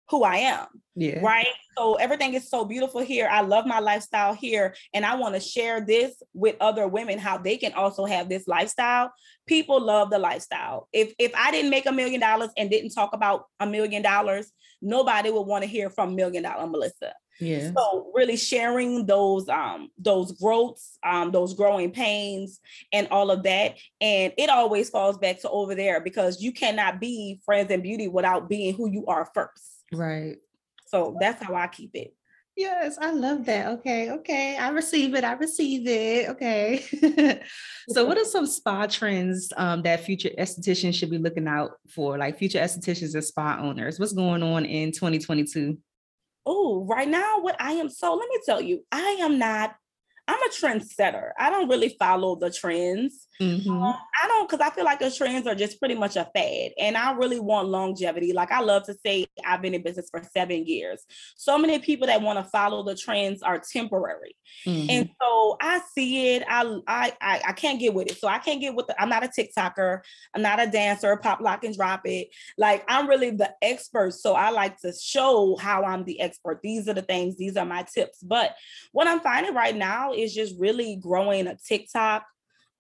who I am. Yeah. Right. So everything is so beautiful here. I love my lifestyle here. And I want to share this with other women, how they can also have this lifestyle. People love the lifestyle. If if I didn't make a million dollars and didn't talk about a million dollars, nobody would want to hear from million dollar Melissa. Yeah. So really sharing those um those growths, um, those growing pains and all of that. And it always falls back to over there because you cannot be friends in beauty without being who you are first. Right. So that's how I keep it. Yes, I love that. Okay, okay. I receive it. I receive it. Okay. so, what are some spa trends um, that future estheticians should be looking out for, like future estheticians and spa owners? What's going on in 2022? Oh, right now, what I am so let me tell you, I am not I'm a trendsetter. I don't really follow the trends. Mm-hmm. Um, I don't because I feel like the trends are just pretty much a fad, and I really want longevity. Like I love to say, I've been in business for seven years. So many people that want to follow the trends are temporary, mm-hmm. and so I see it. I, I I I can't get with it. So I can't get with. The, I'm not a TikToker. I'm not a dancer. Pop, lock, and drop it. Like I'm really the expert. So I like to show how I'm the expert. These are the things. These are my tips. But what I'm finding right now is just really growing a TikTok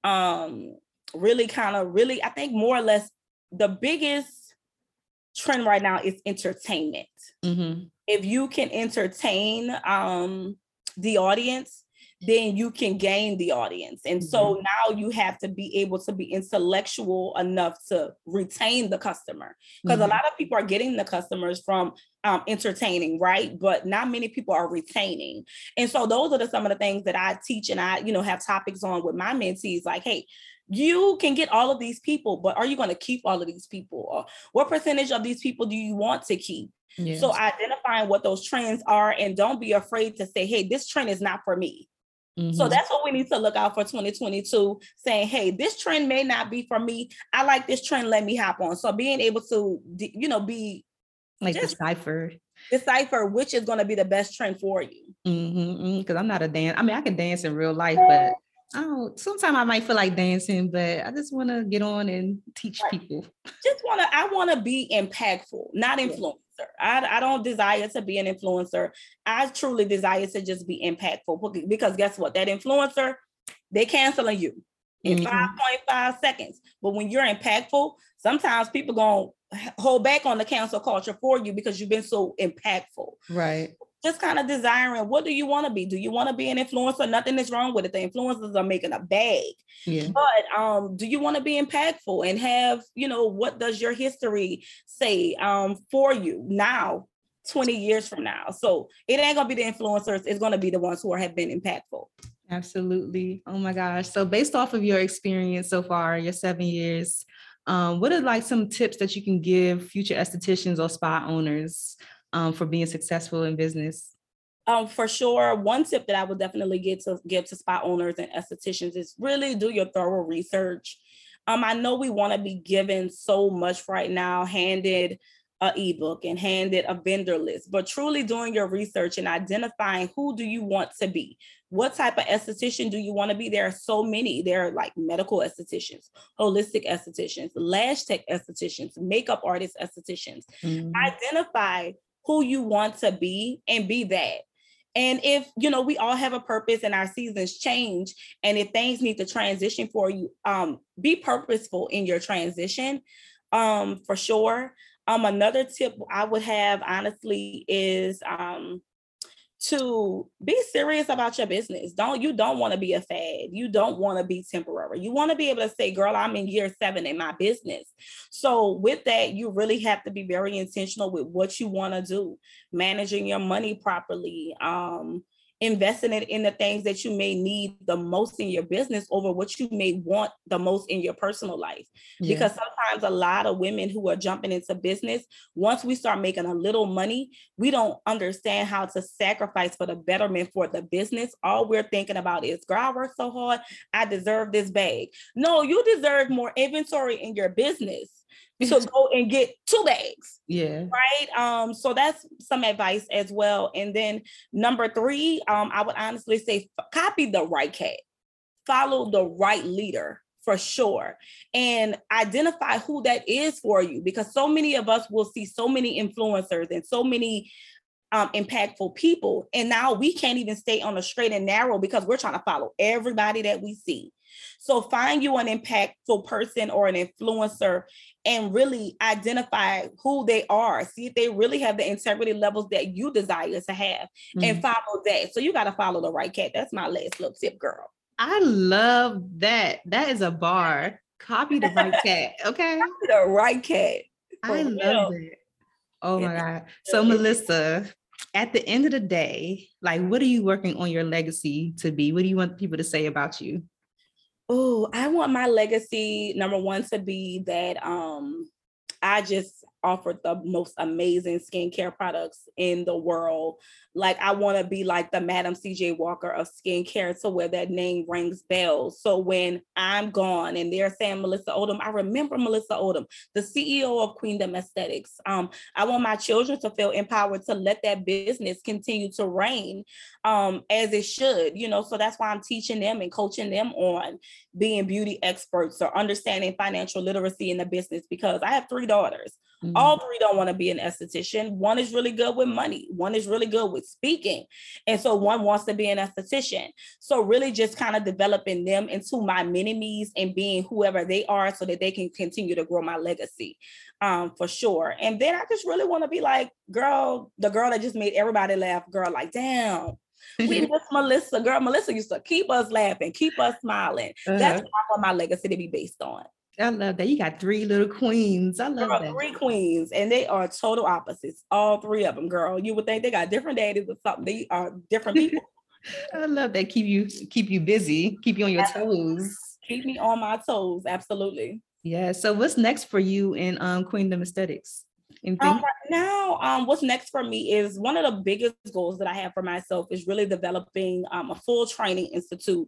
um really kind of really i think more or less the biggest trend right now is entertainment mm-hmm. if you can entertain um the audience then you can gain the audience and mm-hmm. so now you have to be able to be intellectual enough to retain the customer because mm-hmm. a lot of people are getting the customers from um, entertaining, right? But not many people are retaining. And so those are the, some of the things that I teach and I, you know, have topics on with my mentees like, hey, you can get all of these people, but are you going to keep all of these people? Or what percentage of these people do you want to keep? Yes. So identifying what those trends are and don't be afraid to say, hey, this trend is not for me. Mm-hmm. So that's what we need to look out for 2022, saying, hey, this trend may not be for me. I like this trend, let me hop on. So being able to, you know, be like decipher decipher which is going to be the best trend for you because mm-hmm, mm-hmm. i'm not a dance i mean i can dance in real life but I don't sometimes I might feel like dancing, but I just want to get on and teach right. people. Just want to, I want to be impactful, not influencer. I, I don't desire to be an influencer. I truly desire to just be impactful because guess what? That influencer, they canceling you in mm-hmm. 5.5 seconds. But when you're impactful, sometimes people going to hold back on the cancel culture for you because you've been so impactful. Right. Just kind of desiring what do you want to be? Do you want to be an influencer? Nothing is wrong with it. The influencers are making a bag. Yeah. But um, do you want to be impactful and have, you know, what does your history say um for you now, 20 years from now? So it ain't gonna be the influencers, it's gonna be the ones who are, have been impactful. Absolutely. Oh my gosh. So based off of your experience so far, your seven years, um, what are like some tips that you can give future estheticians or spa owners um, for being successful in business? Um, for sure, one tip that I would definitely get to give to spa owners and estheticians is really do your thorough research. Um, I know we want to be given so much right now, handed a ebook and handed a vendor list, but truly doing your research and identifying who do you want to be, what type of esthetician do you want to be? There are so many. There are like medical estheticians, holistic estheticians, lash tech estheticians, makeup artist estheticians. Mm-hmm. Identify who you want to be and be that. And if you know, we all have a purpose and our seasons change, and if things need to transition for you, um, be purposeful in your transition, um, for sure. Um, another tip I would have honestly is um to be serious about your business. Don't you don't want to be a fad. You don't want to be temporary. You want to be able to say, girl, I'm in year seven in my business. So with that, you really have to be very intentional with what you want to do, managing your money properly, um, investing it in the things that you may need the most in your business over what you may want the most in your personal life. Yeah. Because sometimes a lot of women who are jumping into business, once we start making a little money, we don't understand how to sacrifice for the betterment for the business. All we're thinking about is, girl, I work so hard, I deserve this bag. No, you deserve more inventory in your business to go and get two bags. Yeah. Right. Um, so that's some advice as well. And then number three, um, I would honestly say copy the right cat, follow the right leader for sure and identify who that is for you because so many of us will see so many influencers and so many um, impactful people and now we can't even stay on a straight and narrow because we're trying to follow everybody that we see so find you an impactful person or an influencer and really identify who they are. See if they really have the integrity levels that you desire to have mm-hmm. and follow that. So you got to follow the right cat. That's my last little tip, girl. I love that. That is a bar. Copy the right cat. Okay. Copy the right cat. I love it. Oh my God. So Melissa, at the end of the day, like what are you working on your legacy to be? What do you want people to say about you? Oh, I want my legacy number one to be that um I just offered the most amazing skincare products in the world. Like I want to be like the Madam CJ Walker of skincare to where that name rings bells. So when I'm gone and they're saying Melissa Odum, I remember Melissa Odum, the CEO of Queendom Aesthetics. Um, I want my children to feel empowered to let that business continue to reign um, as it should, you know. So that's why I'm teaching them and coaching them on being beauty experts or understanding financial literacy in the business because I have three daughters. Mm-hmm. All three don't want to be an esthetician. One is really good with money, one is really good with speaking. And so one wants to be an esthetician. So, really, just kind of developing them into my mini me's and being whoever they are so that they can continue to grow my legacy um, for sure. And then I just really want to be like, girl, the girl that just made everybody laugh, girl, like, damn. we miss Melissa, girl. Melissa used to keep us laughing, keep us smiling. Uh-huh. That's what I want my legacy to be based on. I love that. You got three little queens. I love girl, that. Three queens, and they are total opposites. All three of them, girl. You would think they got different daddies or something. They are different people. I love that. Keep you keep you busy. Keep you on your toes. Keep me on my toes. Absolutely. Yeah. So what's next for you in um, Queendom Aesthetics? Um, right now, um, what's next for me is one of the biggest goals that I have for myself is really developing um, a full training institute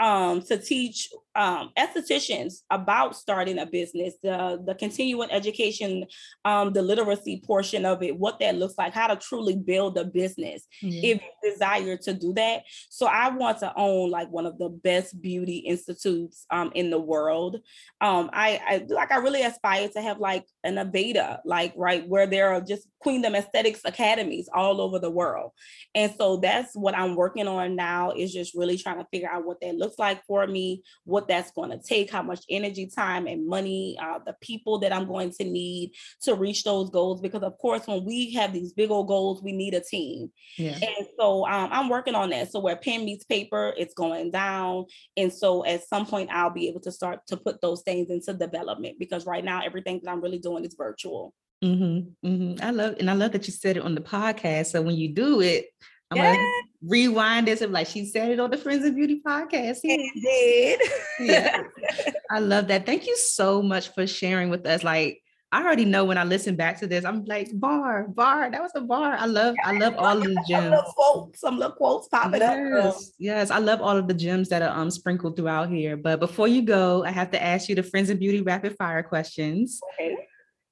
um, to teach um, estheticians about starting a business, the, the continuing education, um, the literacy portion of it, what that looks like, how to truly build a business mm-hmm. if you desire to do that. So I want to own like one of the best beauty institutes um, in the world. Um, I, I like I really aspire to have like an Aveda, like right where there are just Queendom Aesthetics academies all over the world. And so that's what I'm working on now is just really trying to figure out what that looks like for me, what that's going to take, how much energy, time, and money, uh, the people that I'm going to need to reach those goals. Because of course, when we have these big old goals, we need a team. Yeah. And so um, I'm working on that. So where pen meets paper, it's going down. And so at some point, I'll be able to start to put those things into development because right now everything that I'm really doing is virtual. Mm-hmm, mm-hmm. I love and I love that you said it on the podcast. So when you do it, I'm yeah. gonna rewind this and like she said it on the Friends of Beauty podcast. It did. yeah. I love that. Thank you so much for sharing with us. Like I already know when I listen back to this, I'm like, bar, bar, that was a bar. I love, I love all of the gems. Some little quotes, some little quotes popping yes, up. Yes, I love all of the gems that are um sprinkled throughout here. But before you go, I have to ask you the Friends of Beauty rapid fire questions. Okay.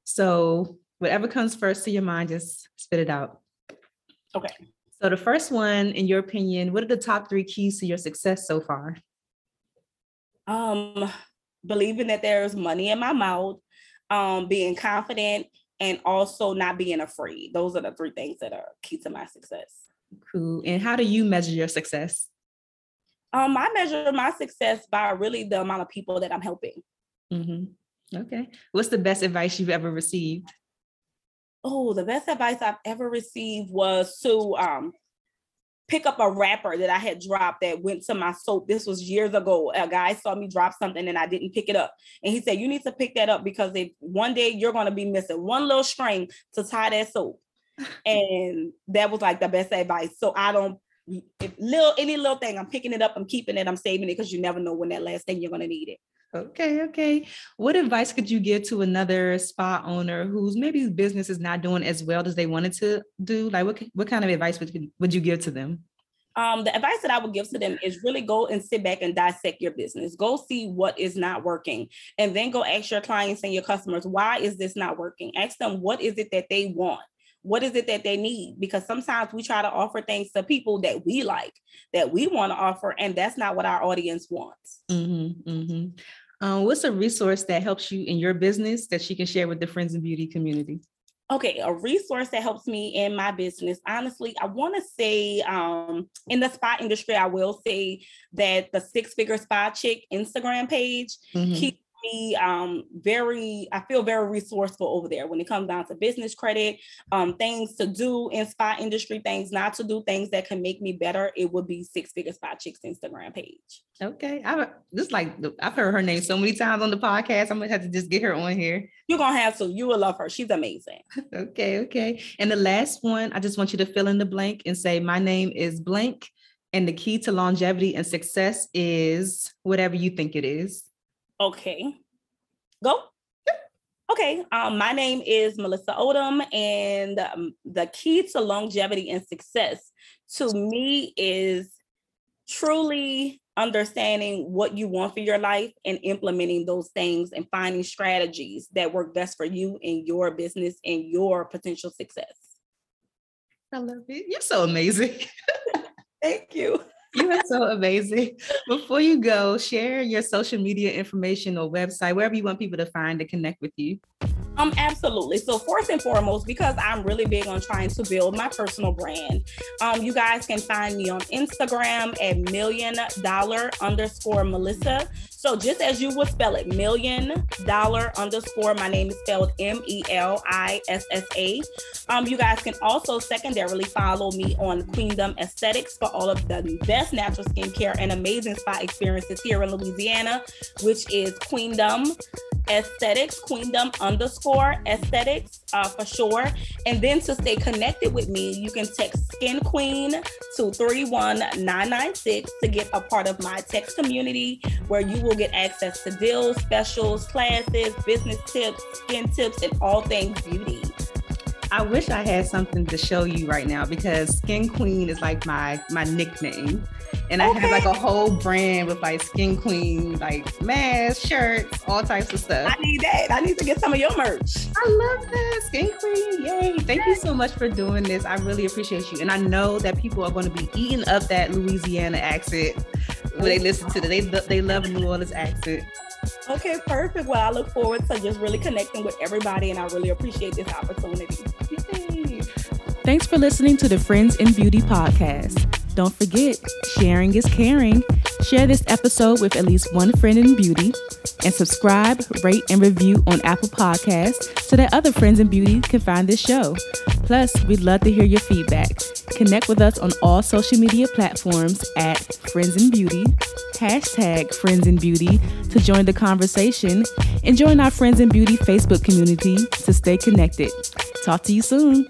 So whatever comes first to your mind, just spit it out. Okay. So the first one, in your opinion, what are the top three keys to your success so far? Um, believing that there's money in my mouth, um, being confident, and also not being afraid. Those are the three things that are key to my success. Cool. And how do you measure your success? Um, I measure my success by really the amount of people that I'm helping. Mm-hmm. Okay. What's the best advice you've ever received? Oh, the best advice I've ever received was to um, pick up a wrapper that I had dropped that went to my soap. This was years ago. A guy saw me drop something and I didn't pick it up. And he said, You need to pick that up because if one day you're going to be missing one little string to tie that soap. and that was like the best advice. So I don't if little any little thing, I'm picking it up, I'm keeping it, I'm saving it because you never know when that last thing you're gonna need it. Okay, okay. What advice could you give to another spa owner whose maybe business is not doing as well as they wanted to do? Like, what what kind of advice would would you give to them? Um, the advice that I would give to them is really go and sit back and dissect your business. Go see what is not working, and then go ask your clients and your customers why is this not working. Ask them what is it that they want what is it that they need because sometimes we try to offer things to people that we like that we want to offer and that's not what our audience wants mm-hmm, mm-hmm. Um, what's a resource that helps you in your business that she can share with the friends in beauty community okay a resource that helps me in my business honestly i want to say um, in the spa industry i will say that the six figure spa chick instagram page mm-hmm. keeps me um, very, I feel very resourceful over there when it comes down to business credit, um, things to do in spa industry, things not to do, things that can make me better. It would be Six Figure Spa Chicks Instagram page. Okay, I just like I've heard her name so many times on the podcast. I'm gonna have to just get her on here. You're gonna have to. You will love her. She's amazing. okay, okay. And the last one, I just want you to fill in the blank and say, "My name is blank." And the key to longevity and success is whatever you think it is. Okay. Go. Okay, um, my name is Melissa Odum, and um, the key to longevity and success to me is truly understanding what you want for your life and implementing those things and finding strategies that work best for you and your business and your potential success. I love it. You're so amazing. Thank you you are so amazing. Before you go, share your social media information or website, wherever you want people to find to connect with you. Um, absolutely. So first and foremost, because I'm really big on trying to build my personal brand, um, you guys can find me on Instagram at million dollar underscore Melissa. So just as you would spell it, million dollar underscore. My name is spelled M E L I S S A. Um, you guys can also secondarily follow me on Queendom Aesthetics for all of the best natural skincare and amazing spa experiences here in Louisiana, which is Queendom aesthetics, queendom underscore aesthetics uh, for sure. And then to stay connected with me, you can text Skin Queen to 31996 to get a part of my text community where you will get access to deals, specials, classes, business tips, skin tips, and all things beauty. I wish I had something to show you right now because Skin Queen is like my my nickname. And I have like a whole brand with like Skin Queen, like masks, shirts, all types of stuff. I need that. I need to get some of your merch. I love that. Skin Queen. Yay. Thank you so much for doing this. I really appreciate you. And I know that people are going to be eating up that Louisiana accent when they listen to it. They, they love New Orleans accent. Okay, perfect. Well, I look forward to just really connecting with everybody, and I really appreciate this opportunity. Thanks for listening to the Friends in Beauty podcast. Don't forget, sharing is caring. Share this episode with at least one friend in beauty and subscribe, rate, and review on Apple Podcasts so that other friends in beauty can find this show. Plus, we'd love to hear your feedback. Connect with us on all social media platforms at Friends in Beauty, hashtag Friends in Beauty to join the conversation, and join our Friends in Beauty Facebook community to stay connected. Talk to you soon.